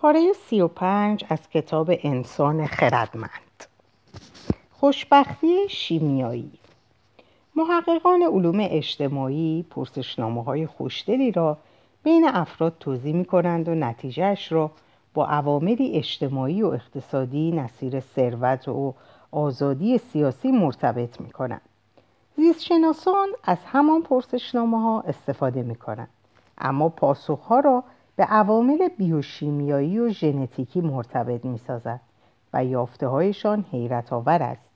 پاره سی و پنج از کتاب انسان خردمند خوشبختی شیمیایی محققان علوم اجتماعی پرسشنامه های خوشدلی را بین افراد توضیح می کنند و نتیجهش را با عواملی اجتماعی و اقتصادی نصیر ثروت و آزادی سیاسی مرتبط می کنند. زیستشناسان از همان پرسشنامه ها استفاده می کنند. اما پاسخها را به عوامل بیوشیمیایی و ژنتیکی مرتبط می سازد و یافته هایشان حیرت آور است.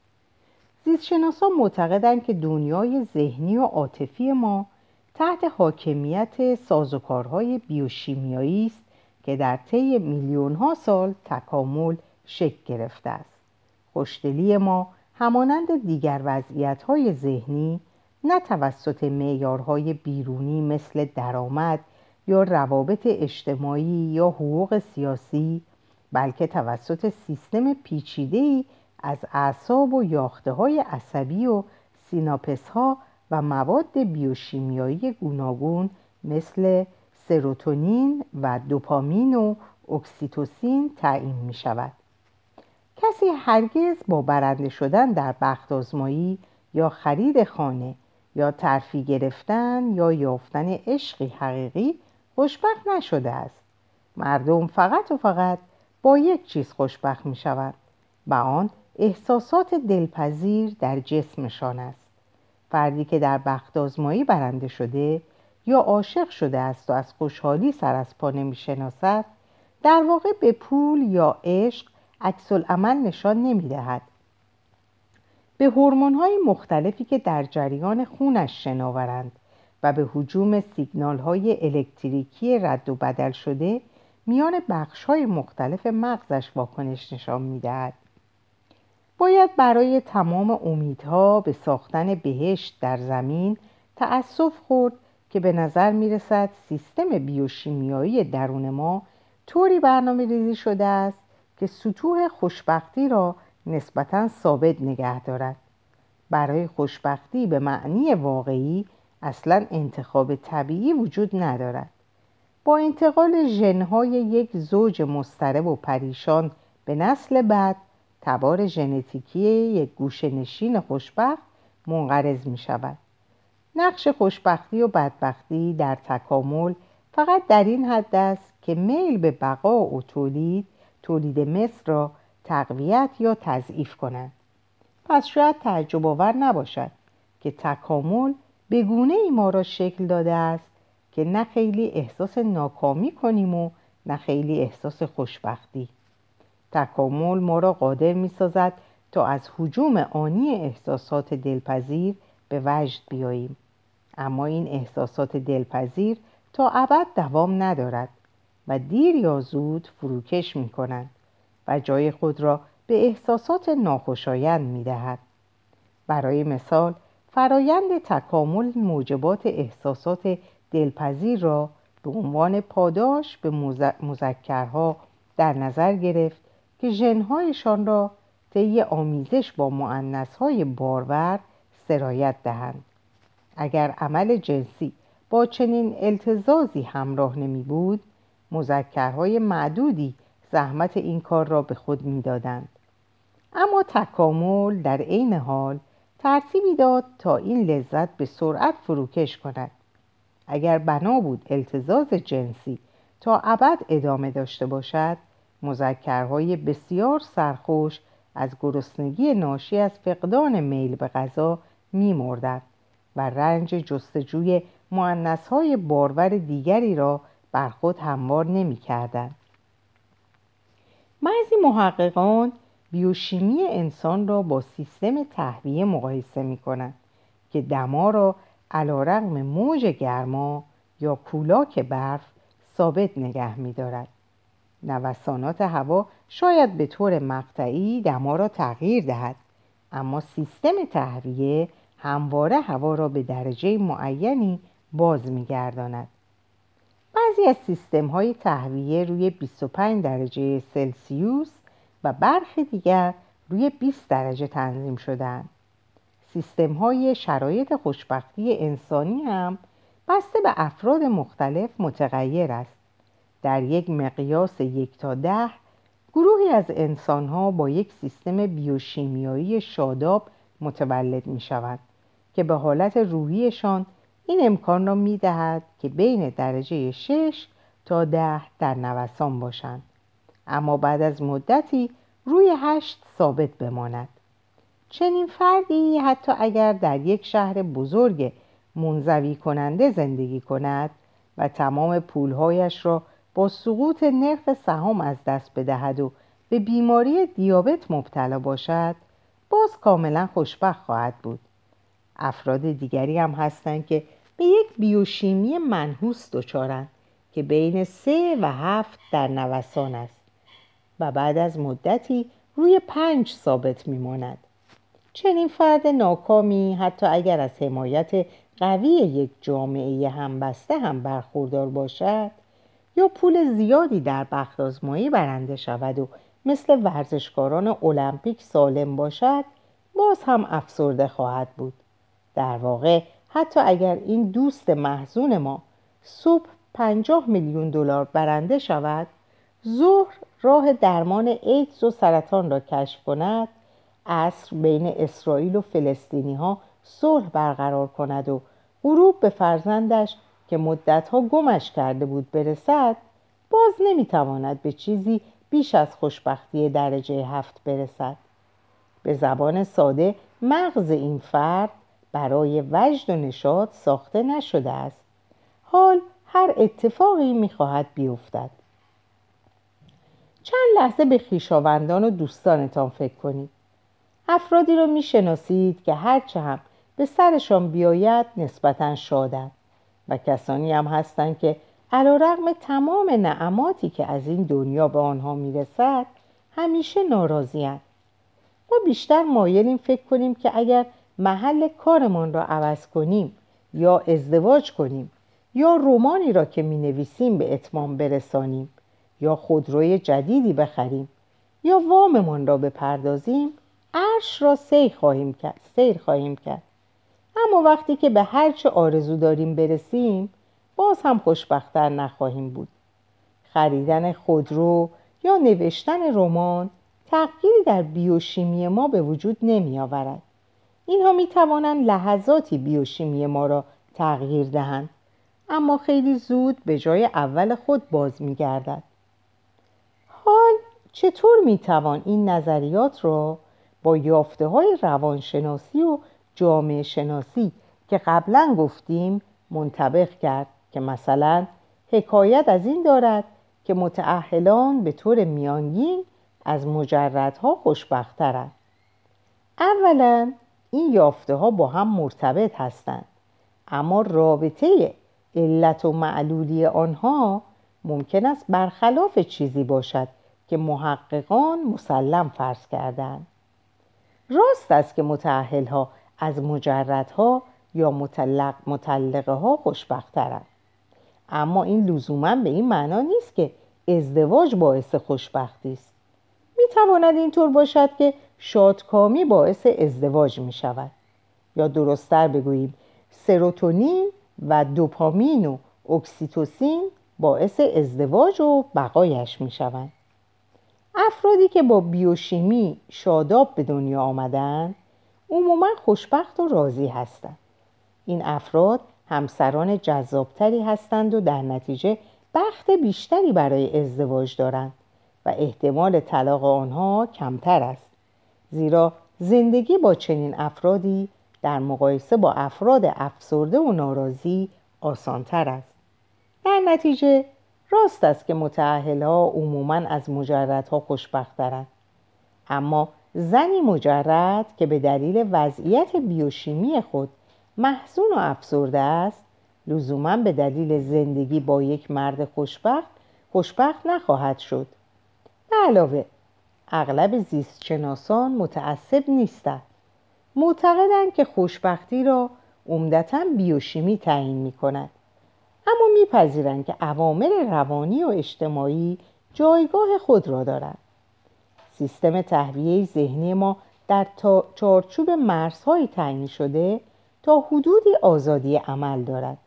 زیستشناسان معتقدند که دنیای ذهنی و عاطفی ما تحت حاکمیت سازوکارهای بیوشیمیایی است که در طی میلیون ها سال تکامل شکل گرفته است. خوشدلی ما همانند دیگر وضعیت های ذهنی نه توسط معیارهای بیرونی مثل درآمد یا روابط اجتماعی یا حقوق سیاسی بلکه توسط سیستم پیچیده‌ای از اعصاب و یاخته های عصبی و سیناپس ها و مواد بیوشیمیایی گوناگون مثل سروتونین و دوپامین و اکسیتوسین تعیین می شود. کسی هرگز با برنده شدن در بخت آزمایی یا خرید خانه یا ترفی گرفتن یا یافتن عشقی حقیقی خوشبخت نشده است. مردم فقط و فقط با یک چیز خوشبخت می شود و آن احساسات دلپذیر در جسمشان است. فردی که در بخت آزمایی برنده شده یا عاشق شده است و از خوشحالی سر از پا نمی شناسد در واقع به پول یا عشق عکس عمل نشان نمی دهد به هورمون های مختلفی که در جریان خونش شناورند. و به حجوم سیگنال های الکتریکی رد و بدل شده میان بخش های مختلف مغزش واکنش نشان می‌دهد. باید برای تمام امیدها به ساختن بهشت در زمین تأسف خورد که به نظر می رسد سیستم بیوشیمیایی درون ما طوری برنامه ریزی شده است که سطوح خوشبختی را نسبتا ثابت نگه دارد. برای خوشبختی به معنی واقعی اصلا انتخاب طبیعی وجود ندارد. با انتقال ژنهای یک زوج مضطرب و پریشان به نسل بعد تبار ژنتیکی یک گوشه نشین خوشبخت منقرض می شود. نقش خوشبختی و بدبختی در تکامل فقط در این حد است که میل به بقا و تولید تولید مثل را تقویت یا تضعیف کنند پس شاید تعجب آور نباشد که تکامل به گونه ای ما را شکل داده است که نه خیلی احساس ناکامی کنیم و نه خیلی احساس خوشبختی تکامل ما را قادر می سازد تا از حجوم آنی احساسات دلپذیر به وجد بیاییم اما این احساسات دلپذیر تا ابد دوام ندارد و دیر یا زود فروکش می کنند و جای خود را به احساسات ناخوشایند می دهد. برای مثال فرایند تکامل موجبات احساسات دلپذیر را به عنوان پاداش به مذکرها در نظر گرفت که ژنهایشان را طی آمیزش با معنسهای بارور سرایت دهند. اگر عمل جنسی با چنین التزازی همراه نمی بود مذکرهای معدودی زحمت این کار را به خود می‌دادند. اما تکامل در عین حال ترتیبی داد تا این لذت به سرعت فروکش کند اگر بنا بود التزاز جنسی تا ابد ادامه داشته باشد مذکرهای بسیار سرخوش از گرسنگی ناشی از فقدان میل به غذا میمردند و رنج جستجوی معنسهای بارور دیگری را بر خود هموار نمی کردن. بعضی محققان بیوشیمی انسان را با سیستم تهویه مقایسه می کنند که دما را علا رقم موج گرما یا کولاک برف ثابت نگه می دارد. نوسانات هوا شاید به طور مقطعی دما را تغییر دهد اما سیستم تهویه همواره هوا را به درجه معینی باز می گرداند. بعضی از سیستم های تهویه روی 25 درجه سلسیوس و برخی دیگر روی 20 درجه تنظیم شدن. سیستم های شرایط خوشبختی انسانی هم بسته به افراد مختلف متغیر است. در یک مقیاس یک تا ده گروهی از انسانها با یک سیستم بیوشیمیایی شاداب متولد می شود که به حالت روحیشان این امکان را می دهد که بین درجه 6 تا ده در نوسان باشند. اما بعد از مدتی روی هشت ثابت بماند. چنین فردی حتی اگر در یک شهر بزرگ منزوی کننده زندگی کند و تمام پولهایش را با سقوط نرخ سهام از دست بدهد و به بیماری دیابت مبتلا باشد باز کاملا خوشبخت خواهد بود. افراد دیگری هم هستند که به یک بیوشیمی منحوس دچارند که بین سه و هفت در نوسان است. و بعد از مدتی روی پنج ثابت میماند. چنین فرد ناکامی حتی اگر از حمایت قوی یک جامعه همبسته هم برخوردار باشد یا پول زیادی در بخت آزمایی برنده شود و مثل ورزشکاران المپیک سالم باشد باز هم افسرده خواهد بود. در واقع حتی اگر این دوست محزون ما صبح پنجاه میلیون دلار برنده شود ظهر راه درمان ایدز و سرطان را کشف کند. عصر بین اسرائیل و فلسطینی ها صلح برقرار کند و غروب به فرزندش که مدتها گمش کرده بود برسد باز نمی‌تواند به چیزی بیش از خوشبختی درجه هفت برسد. به زبان ساده مغز این فرد برای وجد و نشاط ساخته نشده است. حال هر اتفاقی می‌خواهد بیفتد. چند لحظه به خویشاوندان و دوستانتان فکر کنید. افرادی را می‌شناسید که هرچه هم به سرشان بیاید نسبتا شادند و کسانی هم هستند که علا رقم تمام نعماتی که از این دنیا به آنها می‌رسد همیشه ناراضیند ما بیشتر مایلیم فکر کنیم که اگر محل کارمان را عوض کنیم یا ازدواج کنیم یا رومانی را که می نویسیم به اتمام برسانیم. یا خودروی جدیدی بخریم یا واممان را بپردازیم عرش را سیر خواهیم کرد سیر خواهیم کرد. اما وقتی که به هر چه آرزو داریم برسیم باز هم خوشبختتر نخواهیم بود. خریدن خودرو یا نوشتن رمان تغییری در بیوشیمی ما به وجود نمی آورد. اینها می توانند لحظاتی بیوشیمی ما را تغییر دهند اما خیلی زود به جای اول خود باز می گردد. چطور می توان این نظریات را با یافته های روانشناسی و جامعه شناسی که قبلا گفتیم منطبق کرد که مثلا حکایت از این دارد که متعهلان به طور میانگین از مجردها خوشبخترند. اولا این یافته ها با هم مرتبط هستند اما رابطه علت و معلولی آنها ممکن است برخلاف چیزی باشد که محققان مسلم فرض کردند. راست است که متعهل ها از مجردها یا مطلق مطلقه ها خوشبخترند. اما این لزوما به این معنا نیست که ازدواج باعث خوشبختی است. می تواند اینطور باشد که شادکامی باعث ازدواج می شود یا درستتر بگوییم سروتونین و دوپامین و اکسیتوسین باعث ازدواج و بقایش می شوند افرادی که با بیوشیمی شاداب به دنیا آمدن عموما خوشبخت و راضی هستند این افراد همسران جذابتری هستند و در نتیجه بخت بیشتری برای ازدواج دارند و احتمال طلاق آنها کمتر است. زیرا زندگی با چنین افرادی در مقایسه با افراد افسرده و ناراضی آسانتر است. در نتیجه راست است که ها عموما از مجردها خوشبخترند. اما زنی مجرد که به دلیل وضعیت بیوشیمی خود محزون و افسرده است لزوما به دلیل زندگی با یک مرد خوشبخت خوشبخت نخواهد شد. به علاوه اغلب زیستشناسان متعصب نیستند. معتقدند که خوشبختی را عمدتا بیوشیمی تعیین می کند اما میپذیرند که عوامل روانی و اجتماعی جایگاه خود را دارند. سیستم تهویه ذهنی ما در چارچوب مرزهایی تعیین شده تا حدودی آزادی عمل دارد.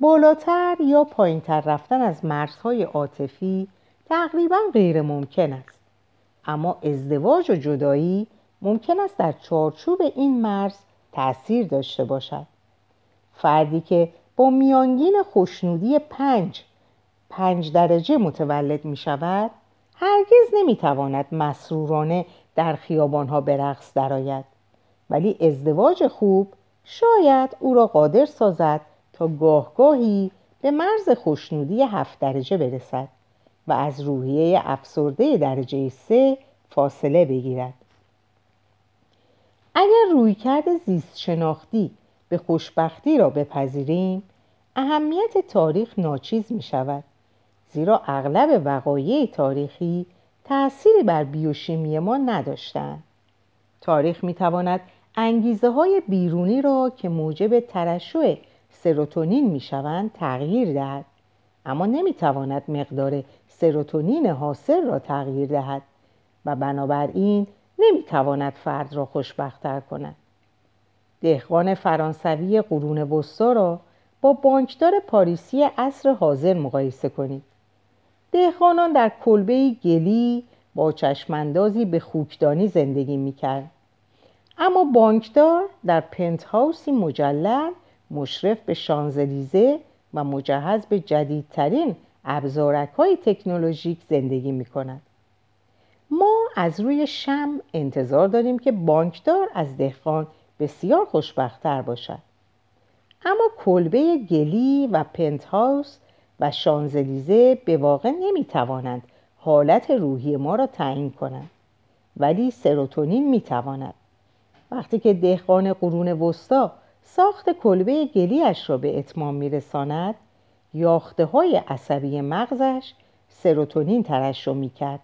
بالاتر یا پایینتر رفتن از مرزهای عاطفی تقریبا غیر ممکن است. اما ازدواج و جدایی ممکن است در چارچوب این مرز تأثیر داشته باشد. فردی که میانگین خوشنودی پنج. پنج درجه متولد می شود هرگز نمی تواند مسرورانه در خیابانها به رقص درآید. ولی ازدواج خوب شاید او را قادر سازد تا گاهگاهی به مرز خوشنودی هفت درجه برسد و از روحیه افسرده درجه سه فاصله بگیرد. اگر رویکرد زیست شناختی به خوشبختی را بپذیریم اهمیت تاریخ ناچیز می شود زیرا اغلب وقایع تاریخی تأثیری بر بیوشیمی ما نداشتند تاریخ می تواند انگیزه های بیرونی را که موجب ترشح سروتونین می شوند تغییر دهد. اما نمی تواند مقدار سروتونین حاصل را تغییر دهد و بنابراین نمی تواند فرد را خوشبختتر کند. دهقان فرانسوی قرون وسطا را با بانکدار پاریسی عصر حاضر مقایسه کنید دهقانان در کلبه گلی با چشماندازی به خوکدانی زندگی می‌کرد اما بانکدار در پنت هاوسی مجلل مشرف به شانزلیزه و مجهز به جدیدترین ابزارک های تکنولوژیک زندگی می کند. ما از روی شم انتظار داریم که بانکدار از دهقان بسیار خوشبختتر باشد. اما کلبه گلی و پنت هاوس و شانزلیزه به واقع نمی توانند حالت روحی ما را تعیین کنند. ولی سروتونین می تواند. وقتی که دهقان قرون وسطا ساخت کلبه گلیش را به اتمام میرساند یاخته های عصبی مغزش سروتونین ترشح می کرد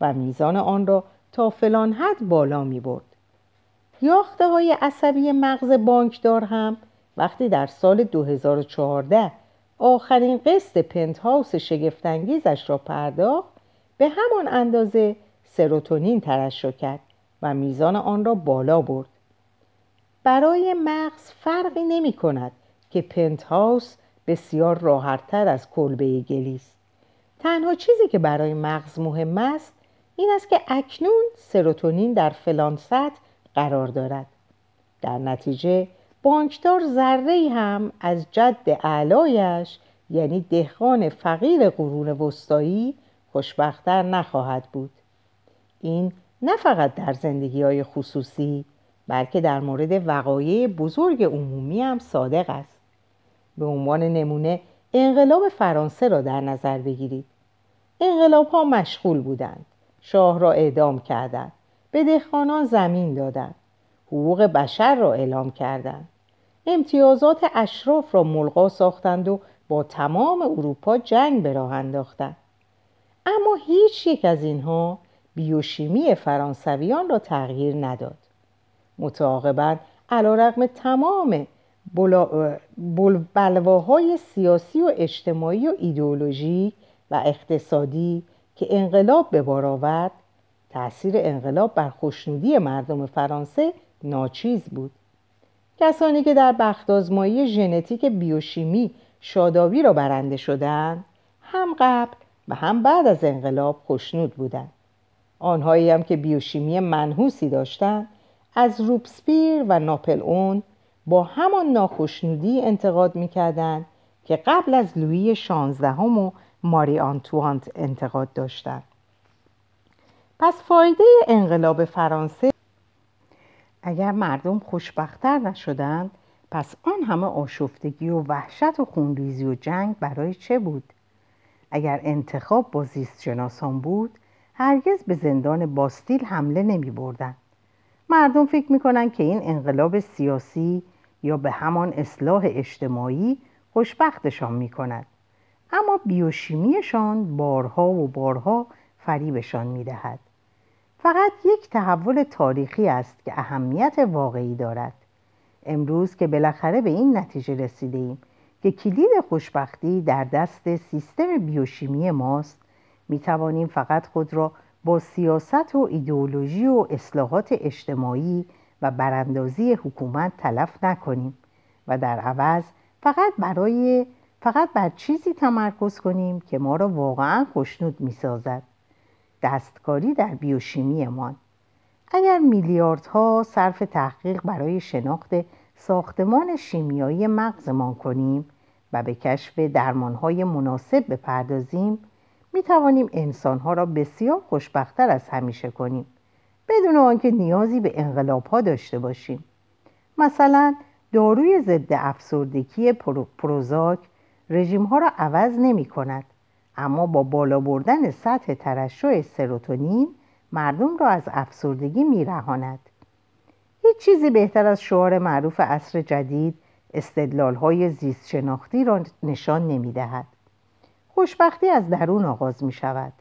و میزان آن را تا فلان حد بالا می برد. یاخته های عصبی مغز بانکدار هم وقتی در سال 2014 آخرین قسط پنتهاوس شگفتانگیزش را پرداخت به همان اندازه سروتونین ترشح کرد و میزان آن را بالا برد. برای مغز فرقی نمی کند که پنتهاوس بسیار راحتتر از کلبه گلی است تنها چیزی که برای مغز مهم است این است که اکنون سروتونین در فلان سطح قرار دارد. در نتیجه بانکدار ذره هم از جد اعلایش یعنی دهقان فقیر قرون وسطایی خوشبختتر نخواهد بود. این نه فقط در زندگی های خصوصی بلکه در مورد وقایع بزرگ عمومی هم صادق است. به عنوان نمونه انقلاب فرانسه را در نظر بگیرید. انقلاب ها مشغول بودند شاه را اعدام کردند به دهقانان زمین دادند حقوق بشر را اعلام کردند. امتیازات اشراف را ملغا ساختند و با تمام اروپا جنگ به راه انداختند. اما هیچ یک از اینها بیوشیمی فرانسویان را تغییر نداد. متعاقبا علا رقم تمام بلواهای سیاسی و اجتماعی و ایدئولوژی و اقتصادی که انقلاب به بار آورد تأثیر انقلاب بر خوشنودی مردم فرانسه ناچیز بود. کسانی که در بختازمایی ژنتیک بیوشیمی شادابی را برنده شدند هم قبل و هم بعد از انقلاب خوشنود بودند. آنهایی هم که بیوشیمی منحوسی داشتند از روبسپیر و ناپل اون با همان ناخشنودی انتقاد می‌کردند که قبل از لویی شانزدهم و ماری آنتوانت انتقاد داشتند. پس فایده انقلاب فرانسه اگر مردم خوشبختتر نشدند پس آن همه آشفتگی و وحشت و خونریزی و جنگ برای چه بود؟ اگر انتخاب با زیست شناسان بود هرگز به زندان باستیل حمله نمی بردن. مردم فکر می‌کنن که این انقلاب سیاسی یا به همان اصلاح اجتماعی خوشبختشان می‌کند اما بیوشیمیشان بارها و بارها فریبشان می‌دهد فقط یک تحول تاریخی است که اهمیت واقعی دارد. امروز که بالاخره به این نتیجه رسیده ایم که کلید خوشبختی در دست سیستم بیوشیمی ماست می توانیم فقط خود را با سیاست و ایدئولوژی و اصلاحات اجتماعی و براندازی حکومت تلف نکنیم و در عوض فقط برای فقط بر چیزی تمرکز کنیم که ما را واقعا خوشنود می‌سازد. دستکاری در بیوشیمیمان. اگر میلیاردها صرف تحقیق برای شناخت ساختمان شیمیایی مغزمان کنیم و به کشف درمانهای مناسب بپردازیم می توانیم انسانها را بسیار خوشبختتر از همیشه کنیم بدون آنکه نیازی به انقلاب ها داشته باشیم. مثلا داروی ضد افسردگی پروزاک رژیم ها را عوض نمی کند اما با بالا بردن سطح ترشح سروتونین مردم را از افسردگی می رهاند. هیچ چیزی بهتر از شعار معروف عصر جدید استدلال های زیست شناختی را نشان نمی دهد. خوشبختی از درون آغاز می شود.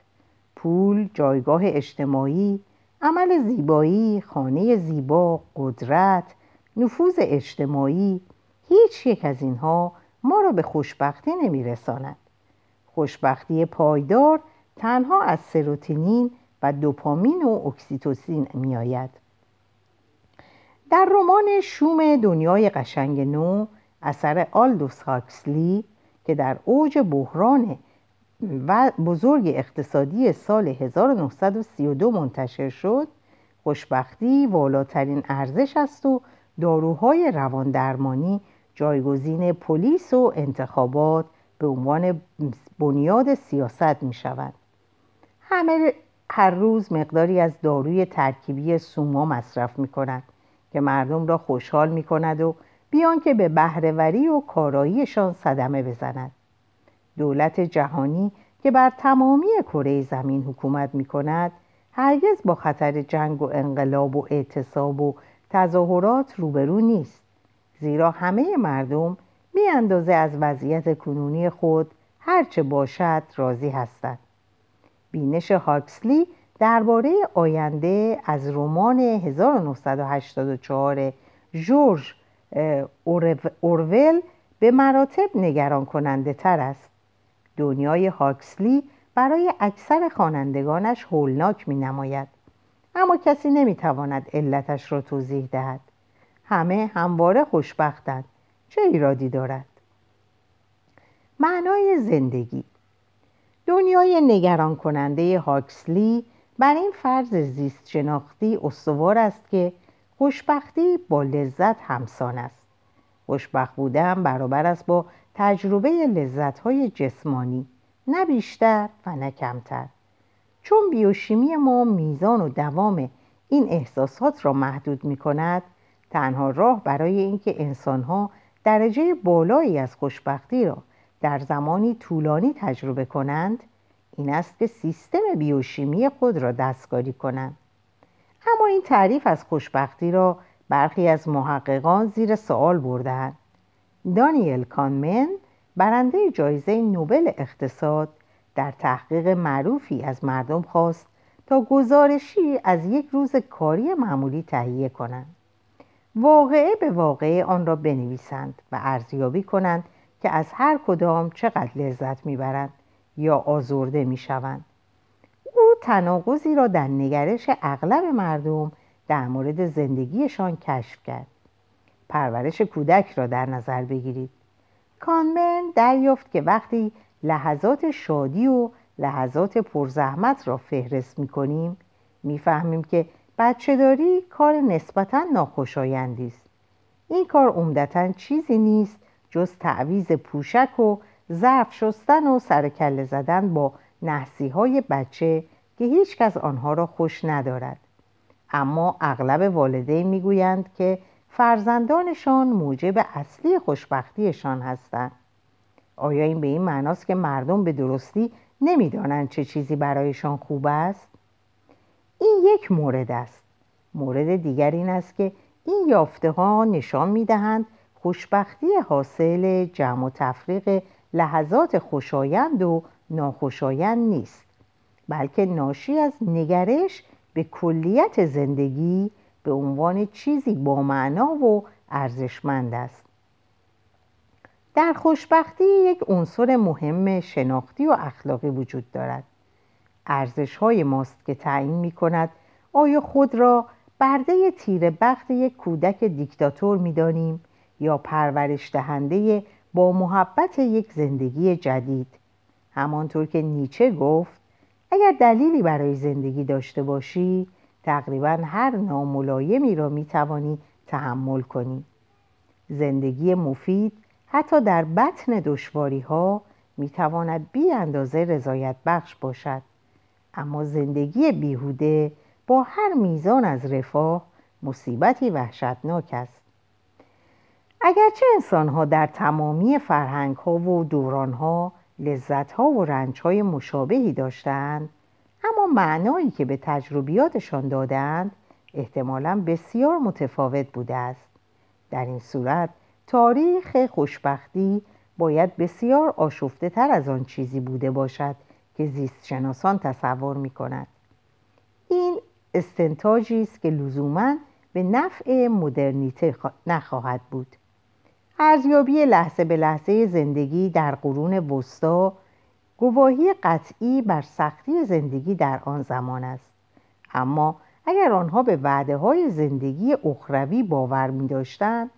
پول، جایگاه اجتماعی، عمل زیبایی، خانه زیبا، قدرت، نفوذ اجتماعی هیچ یک از اینها ما را به خوشبختی نمی رساند. خوشبختی پایدار تنها از سروتونین و دوپامین و اکسیتوسین می آید. در رمان شوم دنیای قشنگ نو اثر آلدوس هاکسلی که در اوج بحران و بزرگ اقتصادی سال 1932 منتشر شد خوشبختی والاترین ارزش است و داروهای رواندرمانی جایگزین پلیس و انتخابات به عنوان بنیاد سیاست می شود. همه هر روز مقداری از داروی ترکیبی سوما مصرف می کند که مردم را خوشحال می کند و بیان که به بهرهوری و کاراییشان صدمه بزند. دولت جهانی که بر تمامی کره زمین حکومت می کند هرگز با خطر جنگ و انقلاب و اعتصاب و تظاهرات روبرو نیست زیرا همه مردم اندازه از وضعیت کنونی خود هرچه باشد راضی هستند بینش هاکسلی درباره آینده از رمان 1984 جورج اورول به مراتب نگران کننده تر است. دنیای هاکسلی برای اکثر خوانندگانش هولناک می نماید اما کسی نمی تواند علتش را توضیح دهد. همه همواره خوشبختند. چه ایرادی دارد؟ معنای زندگی دنیای نگران کننده هاکسلی بر این فرض زیست شناختی استوار است که خوشبختی با لذت همسان است. خوشبخت بودن برابر است با تجربه لذتهای جسمانی نه بیشتر و نه کمتر. چون بیوشیمی ما میزان و دوام این احساسات را محدود می کند تنها راه برای اینکه انسانها درجه بالایی از خوشبختی را در زمانی طولانی تجربه کنند این است که سیستم بیوشیمی خود را دستکاری کنند. اما این تعریف از خوشبختی را برخی از محققان زیر سوال بردهاند. دانیل کانمن برنده جایزه نوبل اقتصاد در تحقیق معروفی از مردم خواست تا گزارشی از یک روز کاری معمولی تهیه کنند. واقعه به واقعه آن را بنویسند و ارزیابی کنند که از هر کدام چقدر لذت می‌برند یا آزرده می‌شوند. او تناقضی را در نگرش اغلب مردم در مورد زندگیشان کشف کرد. پرورش کودک را در نظر بگیرید. کانمن دریافت که وقتی لحظات شادی و لحظات پرزحمت را فهرست می کنیم می‌فهمیم که بچه داری کار نسبتا ناخوشایندی است. این کار عمدتا چیزی نیست جز تعویز پوشک و ظرف شستن و سرکله زدن با نحسی های بچه که هیچ کس آنها را خوش ندارد. اما اغلب والدین می‌گویند که فرزندانشان موجب اصلی خوشبختیشان هستند. آیا این به این معناست که مردم به درستی نمی‌دانند چه چیزی برایشان خوب است؟ این یک مورد است. مورد دیگر این است که این یافته ها نشان می دهند خوشبختی حاصل جمع و تفریق لحظات خوشایند و ناخوشایند نیست بلکه ناشی از نگرش به کلیت زندگی به عنوان چیزی با معنا و ارزشمند است. در خوشبختی یک عنصر مهم شناختی و اخلاقی وجود دارد. ارزش های ماست که تعیین می کند آیا خود را برده تیر بخت یک کودک دیکتاتور می دانیم یا پرورش دهنده با محبت یک زندگی جدید؟ همانطور که نیچه گفت اگر دلیلی برای زندگی داشته باشی تقریبا هر ناملایمی را می‌توانی تحمل کنی. زندگی مفید حتی در بطن دشواری ها می‌تواند بی اندازه رضایت بخش باشد. اما زندگی بیهوده با هر میزان از رفاه مصیبتی وحشتناک است. اگرچه انسانها در تمامی فرهنگ ها و دوران ها لذت ها و رنج های مشابهی داشتند اما معنایی که به تجربیاتشان دادند احتمالا بسیار متفاوت بوده است. در این صورت تاریخ خوشبختی باید بسیار آشفته تر از آن چیزی بوده باشد که زیست شناسان تصور می کند. این استنتاجی است که لزوما به نفع مدرنیته نخواهد بود ارزیابی لحظه به لحظه زندگی در قرون وسطا گواهی قطعی بر سختی زندگی در آن زمان است اما اگر آنها به وعده های زندگی اخروی باور می داشتند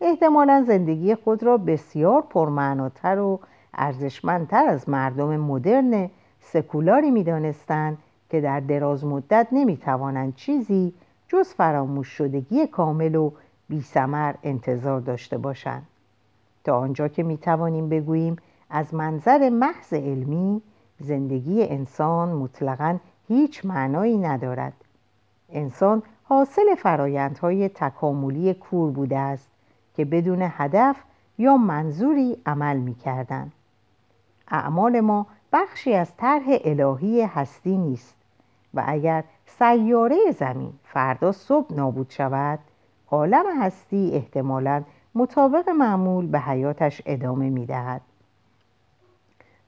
احتمالا زندگی خود را بسیار پرمعناتر و ارزشمندتر از مردم مدرن سکولاری می دانستند که در دراز مدت نمی توانند چیزی جز فراموش شدگی کامل و بی انتظار داشته باشند تا آنجا که می توانیم بگوییم از منظر محض علمی زندگی انسان مطلقا هیچ معنایی ندارد انسان حاصل فرایندهای تکاملی کور بوده است که بدون هدف یا منظوری عمل می کردن. اعمال ما بخشی از طرح الهی هستی نیست. و اگر سیاره زمین فردا صبح نابود شود عالم هستی احتمالا مطابق معمول به حیاتش ادامه می دهد.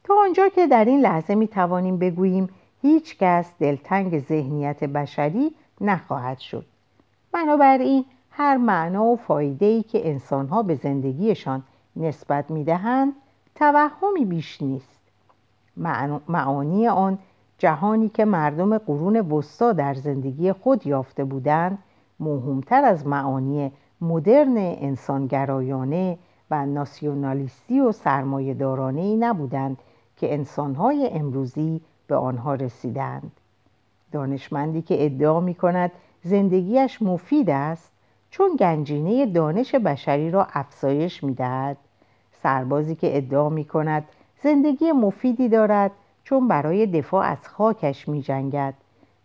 تا آنجا که در این لحظه می توانیم بگوییم هیچ کس دلتنگ ذهنیت بشری نخواهد شد. بنابراین هر معنا و فایده ای که انسانها به زندگیشان نسبت می دهند توهمی بیش نیست. معانی آن جهانی که مردم قرون وسطا در زندگی خود یافته بودند موهومتر از معانی مدرن انسانگرایانه و ناسیونالیستی و سرمایهدارانه ای نبودند که انسانهای امروزی به آنها رسیدند. دانشمندی که ادعا می کند زندگیش مفید است چون گنجینه دانش بشری را افزایش می دهد سربازی که ادعا می کند زندگی مفیدی دارد چون برای دفاع از خاکش می جنگد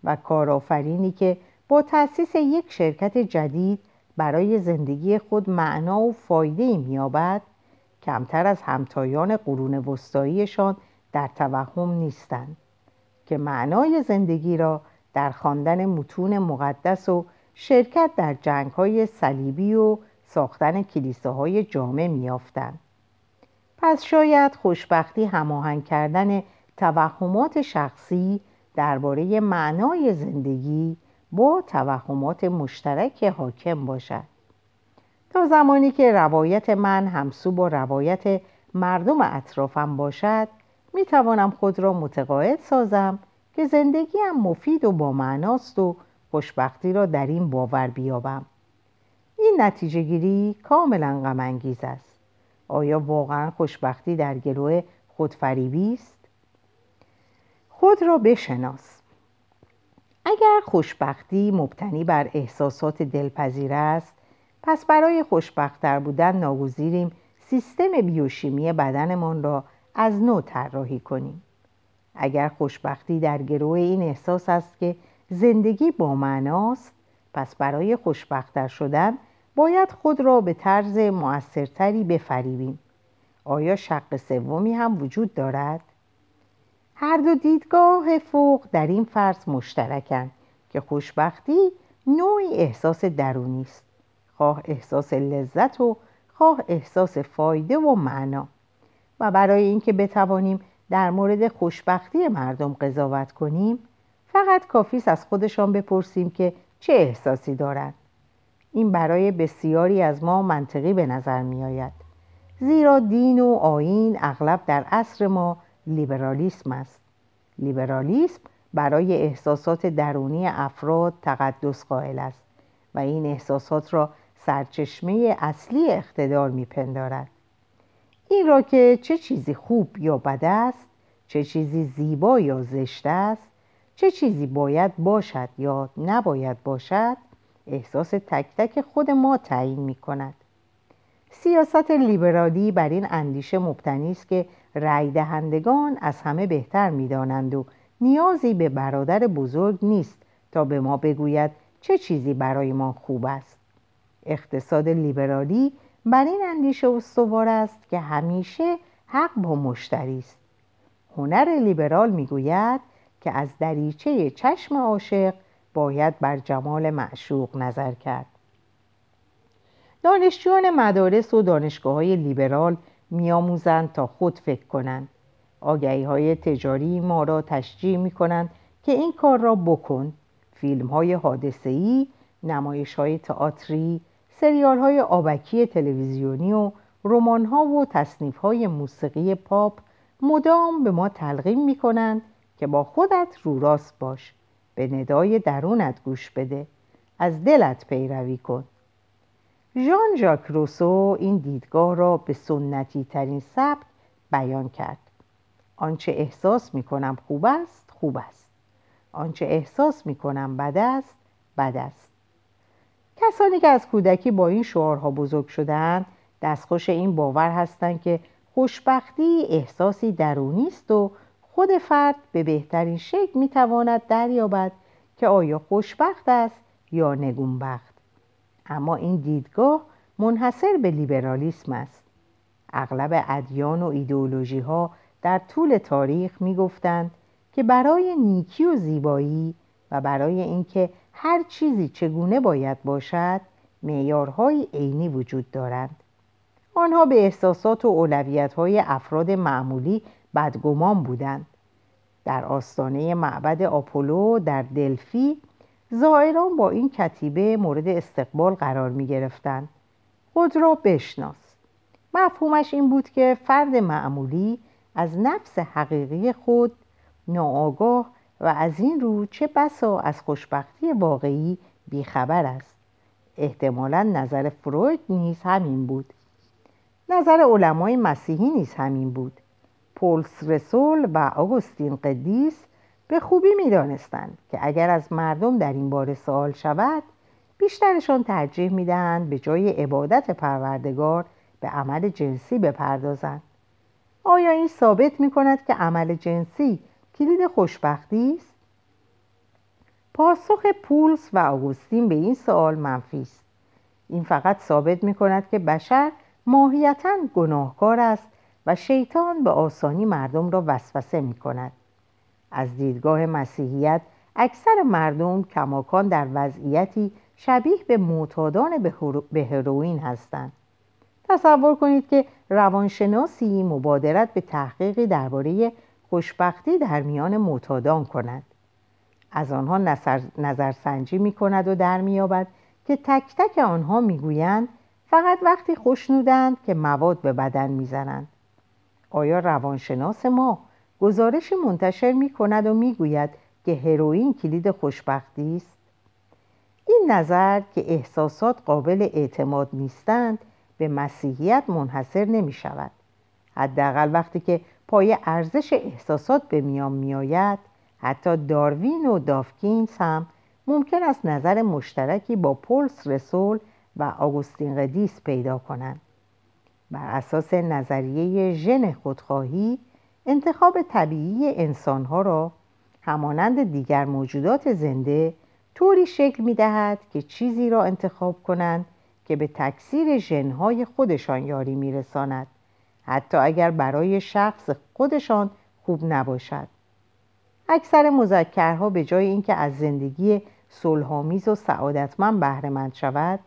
و کارآفرینی که با تأسیس یک شرکت جدید برای زندگی خود معنا و فایده مییابد کمتر از همتایان قرون وسطاییشان در توهم نیستند که معنای زندگی را در خواندن متون مقدس و شرکت در جنگ های صلیبی و ساختن کلیساهای جامع میافتند پس شاید خوشبختی هماهنگ کردن توهمات شخصی درباره معنای زندگی با توهمات مشترک حاکم باشد. تا زمانی که روایت من همسو با روایت مردم اطرافم باشد می توانم خود را متقاعد سازم که زندگیم مفید و با معناست و خوشبختی را در این باور بیابم. این نتیجه گیری کاملا غمانگیز است. آیا واقعا خوشبختی در گروه خودفریبی است؟ خود را بشناس. اگر خوشبختی مبتنی بر احساسات دلپذیر است پس برای خوشبختتر بودن ناگزیریم سیستم بیوشیمی بدنمان را از نو طراحی کنیم. اگر خوشبختی در گروه این احساس است که زندگی با معناست پس برای خوشبختتر شدن باید خود را به طرز موثرتری بفریبیم. آیا شق سومی هم وجود دارد؟ هر دو دیدگاه فوق در این فرض مشترکند که خوشبختی نوعی احساس درونی است. خواه احساس لذت و خواه احساس فایده و معنا. و برای اینکه بتوانیم در مورد خوشبختی مردم قضاوت کنیم فقط کافی از خودشان بپرسیم که چه احساسی دارند. این برای بسیاری از ما منطقی به نظر می آید زیرا دین و آین اغلب در عصر ما لیبرالیسم است. لیبرالیسم برای احساسات درونی افراد تقدس قائل است و این احساسات را سرچشمه اصلی اقتدار میپندارد. این را که چه چیزی خوب یا بد است چه چیزی زیبا یا زشت است چه چیزی باید باشد یا نباید باشد احساس تک تک خود ما تعیین می کند سیاست لیبرالی بر این اندیشه مبتنی است که رأی دهندگان از همه بهتر می‌دانند و نیازی به برادر بزرگ نیست تا به ما بگوید چه چیزی برای ما خوب است. اقتصاد لیبرالی بر این اندیشه استوار است که همیشه حق با مشتری است. هنر لیبرال می‌گوید که از دریچه چشم عاشق باید بر جمال معشوق نظر کرد. دانشجویان مدارس و دانشگاه های لیبرال میآموزند تا خود فکر کنند. آگهی های تجاری ما را تشجیع می کنند که این کار را بکن. فیلم های حادثه ای نمایش های تئاتری سریال های آبکی تلویزیونی و رمان ها و تصنیف های موسیقی پاپ مدام به ما تلقیم می کنند که با خودت رو راست باش. به ندای درونت گوش بده. از دلت پیروی کن. ژان ژاک روسو این دیدگاه را به سنتی ترین سبک بیان کرد. آنچه احساس می کنم خوب است خوب است. آنچه احساس می کنم بد است بد است. کسانی که از کودکی با این شعارها بزرگ شدند دستخوش این باور هستند که خوشبختی احساسی درونی است و خود فرد به بهترین شکل می‌تواند دریابد که آیا خوشبخت است یا نگونبخت. اما این دیدگاه منحصر به لیبرالیسم است. اغلب ادیان و ایدئولوژی ها در طول تاریخ می‌گفتند که برای نیکی و زیبایی و برای اینکه هر چیزی چگونه باید باشد معیارهای عینی وجود دارند. آنها به احساسات و اولویت‌های افراد معمولی بدگمان بودند. در آستانه معبد آپولو در دلفی زائران با این کتیبه مورد استقبال قرار می گرفتند خود را بشناس. مفهومش این بود که فرد معمولی از نفس حقیقی خود ناآگاه و از این رو چه بسا از خوشبختی واقعی بیخبر است. احتمالا نظر فروید نیز همین بود. نظر علمای مسیحی نیز همین بود. پولس رسول و آگوستین قدیس به خوبی می‌دانستند که اگر از مردم در این باره سوال شود بیشترشان ترجیح می‌دهند به جای عبادت پروردگار به عمل جنسی بپردازند. آیا این ثابت می کند که عمل جنسی کلید خوشبختی است؟ پاسخ پولس و آگوستین به این سوال منفی است. این فقط ثابت می کند که بشر ماهیتا گناهکار است و شیطان به آسانی مردم را وسوسه می کند. از دیدگاه مسیحیت اکثر مردم کماکان در وضعیتی شبیه به معتادان به هروئین هستند. تصور کنید که روانشناسی مبادرت به تحقیقی درباره خوشبختی در میان معتادان کند. از آنها نظرسنجی می کند و در میابد که تک تک آنها می‌گویند فقط وقتی خوشنودند که مواد به بدن می‌زنند آیا روانشناس ما گزارش منتشر می کند و می‌گوید که هروئین کلید خوشبختی است؟ این نظر که احساسات قابل اعتماد نیستند به مسیحیت منحصر نمی شود حداقل وقتی که پای ارزش احساسات به میان میآید حتی داروین و دافکینز هم ممکن است نظر مشترکی با پولس رسول و آگوستین قدیس پیدا کنند. بر اساس نظریه ژن خودخواهی انتخاب طبیعی انسانها را همانند دیگر موجودات زنده طوری شکل می دهد که چیزی را انتخاب کنند که به تکثیر ژنهای خودشان یاری می رساند حتی اگر برای شخص خودشان خوب نباشد. اکثر مذکرها به جای اینکه از زندگی صلحآمیز و سعادتمند بهرهمند شود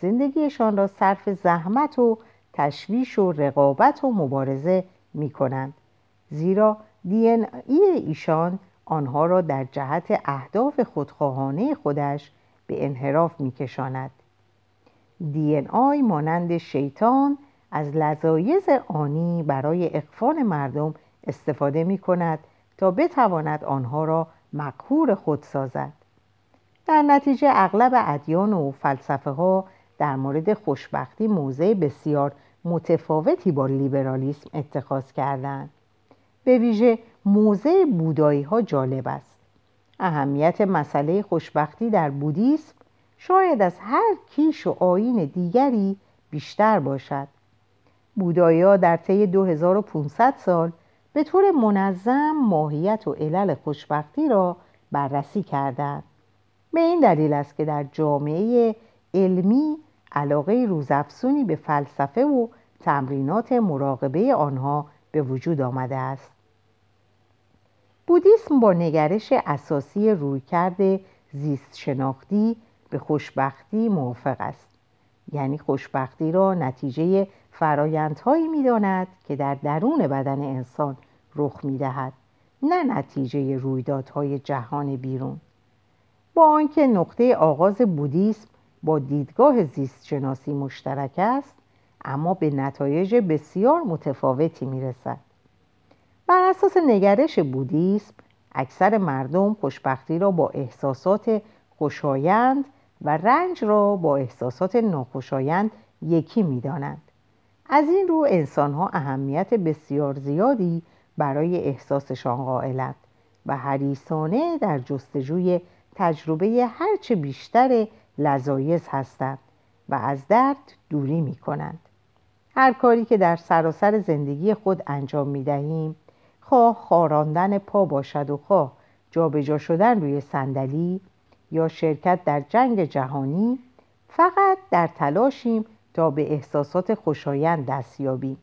زندگیشان را صرف زحمت و تشویش و رقابت و مبارزه می کنند زیرا دی ای ایشان آنها را در جهت اهداف خودخواهانه خودش به انحراف می کشاند. دی آی مانند شیطان از لذایز آنی برای اقفان مردم استفاده می کند تا بتواند آنها را مقهور خود سازد. در نتیجه اغلب ادیان و فلسفه ها در مورد خوشبختی موضع بسیار متفاوتی با لیبرالیسم اتخاذ کردند. به ویژه موضع بودایی ها جالب است. اهمیت مسئله خوشبختی در بودیسم شاید از هر کیش و آین دیگری بیشتر باشد. بودایی در طی 2500 سال به طور منظم ماهیت و علل خوشبختی را بررسی کردند. به این دلیل است که در جامعه علمی علاقه روزافزونی به فلسفه و تمرینات مراقبه آنها به وجود آمده است. بودیسم با نگرش اساسی رویکرد زیست شناختی به خوشبختی موافق است. یعنی خوشبختی را نتیجه فرایندهایی می‌داند که در درون بدن انسان رخ می‌دهد نه نتیجه رویدادهای جهان بیرون. با آنکه نقطه آغاز بودیسم با دیدگاه زیست شناسی مشترک است اما به نتایج بسیار متفاوتی می‌رسد. بر اساس نگرش بودیسم اکثر مردم خوشبختی را با احساسات خوشایند و رنج را با احساسات ناخوشایند یکی می‌دانند. از این رو انسان ها اهمیت بسیار زیادی برای احساسشان قائلند و حریصانه در جستجوی تجربه هرچه بیشتر لذایز هستند و از درد دوری می کنند. هر کاری که در سراسر زندگی خود انجام می دهیم خواه خاراندن پا باشد و خواه جابجا شدن روی صندلی یا شرکت در جنگ جهانی فقط در تلاشیم تا به احساسات خوشایند دست یابیم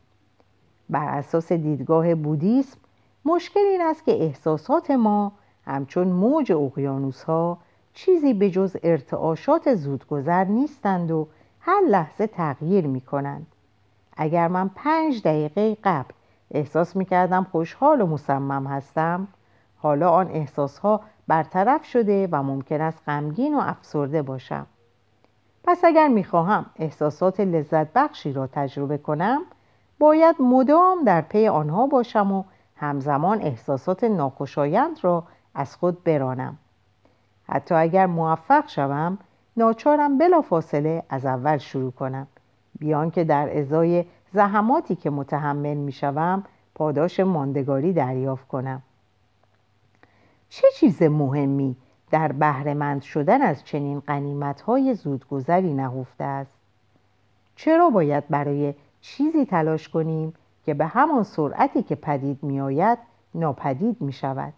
بر اساس دیدگاه بودیسم مشکل این است که احساسات ما همچون موج اقیانوس ها چیزی به جز ارتعاشات زودگذر نیستند و هر لحظه تغییر می کنند. اگر من پنج دقیقه قبل احساس می کردم خوشحال و مصمم هستم حالا آن احساس ها برطرف شده و ممکن است غمگین و افسرده باشم پس اگر می خواهم احساسات لذت بخشی را تجربه کنم باید مدام در پی آنها باشم و همزمان احساسات ناخوشایند را از خود برانم حتی اگر موفق شوم ناچارم بلافاصله از اول شروع کنم. بیان که در ازای زحماتی که متحمل می شوم پاداش ماندگاری دریافت کنم. چه چیز مهمی در بهرهمند شدن از چنین قنیمت های زودگذری نهفته است؟ چرا باید برای چیزی تلاش کنیم که به همان سرعتی که پدید می آید ناپدید می شود؟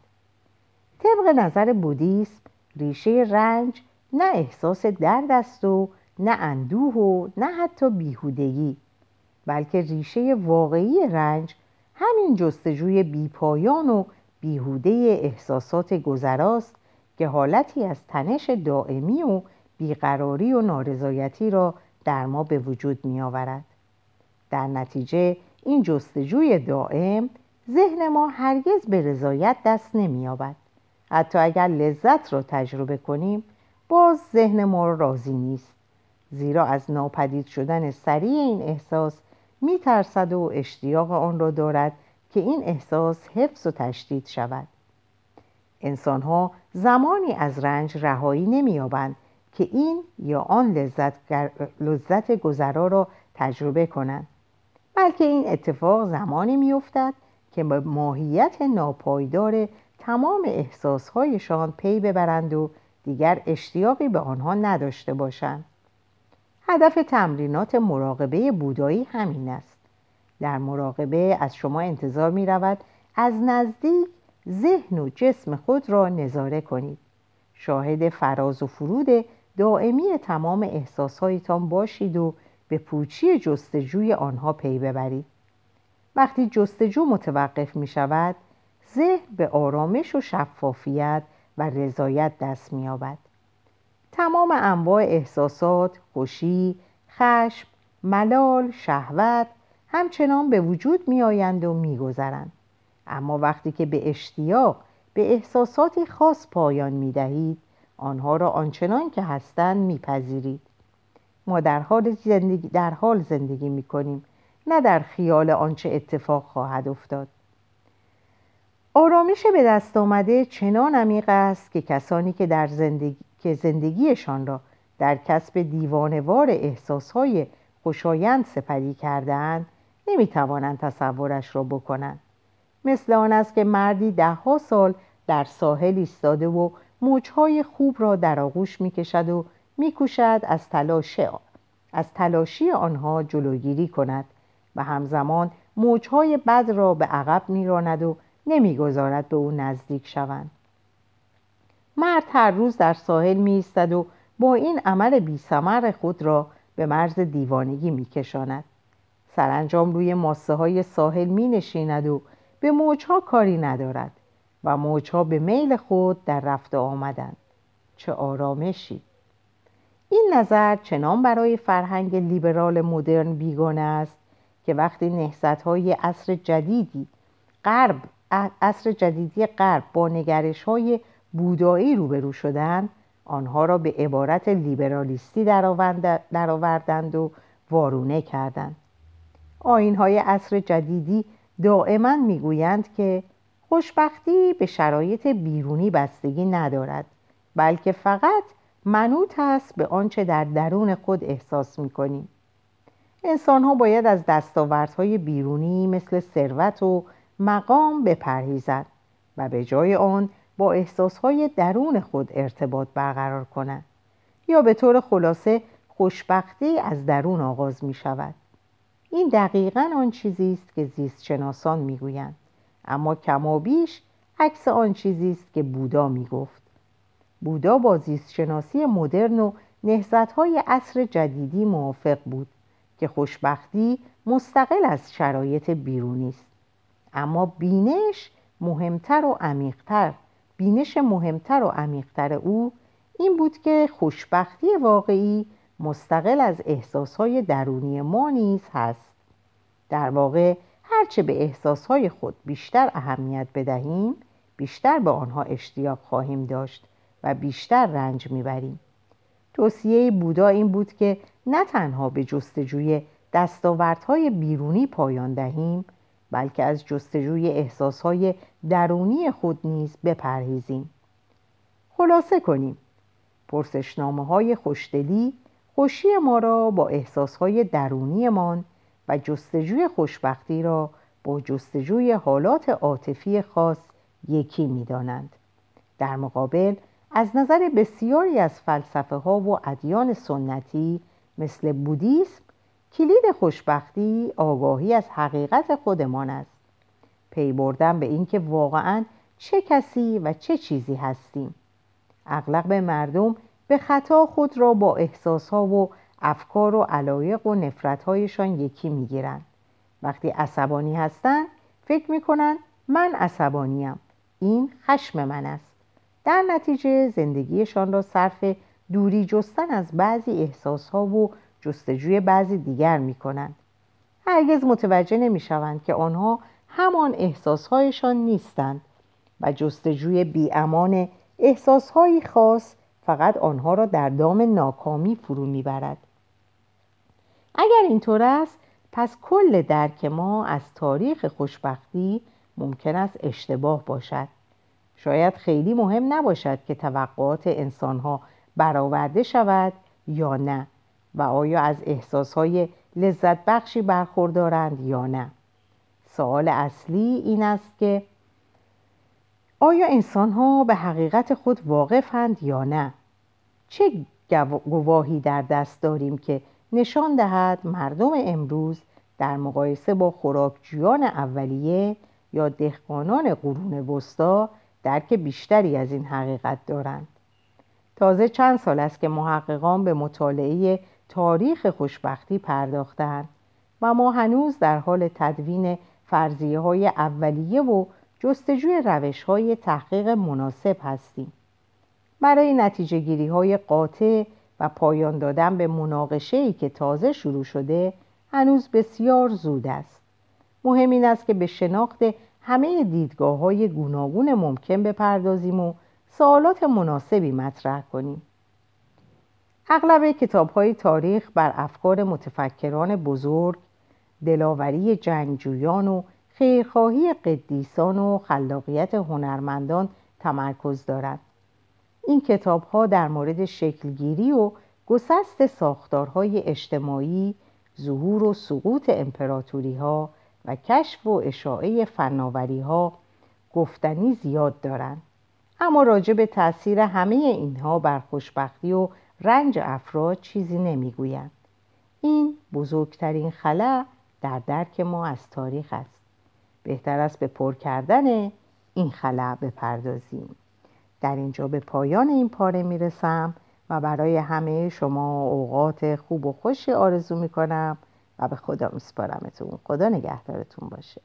طبق نظر بودیسم ریشه رنج نه احساس درد است و نه اندوه و نه حتی بیهودگی بلکه ریشه واقعی رنج همین جستجوی بیپایان و بیهوده احساسات گذراست که حالتی از تنش دائمی و بیقراری و نارضایتی را در ما به وجود می آورد. در نتیجه این جستجوی دائم ذهن ما هرگز به رضایت دست نمییابد حتی اگر لذت را تجربه کنیم باز ذهن ما راضی نیست. زیرا از ناپدید شدن سریع این احساس میترسد و اشتیاق آن را دارد که این احساس حفظ و تشدید شود. انسان ها زمانی از رنج رهایی نمییابند که این یا آن لذت, لذت گذرا را تجربه کنند بلکه این اتفاق زمانی میافتد که به ماهیت ناپایدار تمام احساسهایشان پی ببرند و دیگر اشتیاقی به آنها نداشته باشند. هدف تمرینات مراقبه بودایی همین است. در مراقبه از شما انتظار می رود از نزدیک ذهن و جسم خود را نظاره کنید. شاهد فراز و فرود دائمی تمام احساسهایتان باشید و به پوچی جستجوی آنها پی ببرید. وقتی جستجو متوقف می شود ذهن به آرامش و شفافیت و رضایت دست می آبد. تمام انواع احساسات، خوشی، خشم، ملال، شهوت همچنان به وجود می آیند و می گذرند. اما وقتی که به اشتیاق به احساساتی خاص پایان می دهید آنها را آنچنان که هستند میپذیرید ما در حال زندگی, در حال زندگی می کنیم نه در خیال آنچه اتفاق خواهد افتاد آرامش به دست آمده چنان عمیق است که کسانی که در زندگی که زندگیشان را در کسب دیوانوار احساسهای خوشایند سپری کردن نمی‌توانند تصورش را بکنند. مثل آن است که مردی دهها سال در ساحل ایستاده و موجهای خوب را در آغوش می‌کشد و میکوشد از تلاش از تلاشی آنها جلوگیری کند و همزمان موجهای بد را به عقب میراند و نمی‌گذارد به او نزدیک شوند مرد هر روز در ساحل می و با این عمل بی خود را به مرز دیوانگی می کشاند. سرانجام روی ماسه های ساحل می نشیند و به موجها کاری ندارد و موجها به میل خود در رفته آمدند. چه آرامشی! این نظر چنان برای فرهنگ لیبرال مدرن بیگانه است که وقتی نهزت های عصر جدیدی غرب عصر جدیدی غرب با نگرش های بودایی روبرو شدند آنها را به عبارت لیبرالیستی درآوردند و وارونه کردند. آین های عصر جدیدی دائما می‌گویند که خوشبختی به شرایط بیرونی بستگی ندارد بلکه فقط منوط است به آنچه در درون خود احساس می‌کنیم. انسان ها باید از دستاوردهای بیرونی مثل ثروت و مقام بپرهیزند و به جای آن با احساسهای درون خود ارتباط برقرار کنند یا به طور خلاصه خوشبختی از درون آغاز می شود این دقیقا آن چیزی است که زیست شناسان می گویند اما کمابیش عکس آن چیزی است که بودا می گفت بودا با زیست شناسی مدرن و های عصر جدیدی موافق بود که خوشبختی مستقل از شرایط بیرونی است. اما بینش مهمتر و عمیقتر. بینش مهمتر و عمیقتر او این بود که خوشبختی واقعی مستقل از احساسهای درونی ما نیز هست. در واقع هرچه به احساسهای خود بیشتر اهمیت بدهیم بیشتر به آنها اشتیاق خواهیم داشت و بیشتر رنج می‌بریم. توصیه بودا این بود که نه تنها به جستجوی دستاوردهای بیرونی پایان دهیم بلکه از جستجوی احساسهای درونی خود نیز بپرهیزیم خلاصه کنیم پرسشنامه های خوشدلی خوشی ما را با احساسهای درونیمان و جستجوی خوشبختی را با جستجوی حالات عاطفی خاص یکی می دانند. در مقابل از نظر بسیاری از فلسفه ها و ادیان سنتی مثل بودیسم کلید خوشبختی آگاهی از حقیقت خودمان است. پی بردن به اینکه واقعا چه کسی و چه چیزی هستیم. اغلب مردم به خطا خود را با احساسها و افکار و علایق و نفرتهایشان یکی می‌گیرند. وقتی عصبانی هستند فکر می‌کنند من عصبانیم. این خشم من است. در نتیجه زندگیشان را صرف دوری جستن از بعضی احساسها و جستجوی بعضی دیگر می کنند. هرگز متوجه نمی شوند که آنها همان احساسهایشان نیستند و جستجوی بیامان احساسهایی خاص فقط آنها را در دام ناکامی فرو می‌برد. اگر اینطور است پس کل درک ما از تاریخ خوشبختی ممکن است اشتباه باشد. شاید خیلی مهم نباشد که توقعات انسانها برآورده شود یا نه. و آیا از احساسهای لذت بخشی برخوردارند یا نه سوال اصلی این است که آیا انسان ها به حقیقت خود واقفند یا نه؟ چه گواهی در دست داریم که نشان دهد مردم امروز در مقایسه با خوراکجویان اولیه یا دهقانان قرون وسطا درک بیشتری از این حقیقت دارند تازه چند سال است که محققان به مطالعه تاریخ خوشبختی پرداختند و ما هنوز در حال تدوین فرضیه های اولیه و جستجوی روش های تحقیق مناسب هستیم. برای نتیجه گیری های قاطع و پایان دادن به مناقشه ای که تازه شروع شده هنوز بسیار زود است. مهم این است که به شناخت همه دیدگاه های گوناگون ممکن بپردازیم و سوالات مناسبی مطرح کنیم. اغلب کتاب های تاریخ بر افکار متفکران بزرگ دلاوری جنگجویان و خیرخواهی قدیسان و خلاقیت هنرمندان تمرکز دارد. این کتاب ها در مورد شکلگیری و گسست ساختارهای اجتماعی ظهور و سقوط امپراتوری ها و کشف و اشاعه فناوری ها گفتنی زیاد دارند. اما راجع به تاثیر همه اینها بر خوشبختی و رنج افراد چیزی نمی‌گویند. این بزرگترین خلع در درک ما از تاریخ است. بهتر است به پر کردن این خلع بپردازیم. در اینجا به پایان این پاره می‌رسم و برای همه شما اوقات خوب و خوشی آرزو می‌کنم و به خدا میسپارمتون خدا نگهدارتون باشه.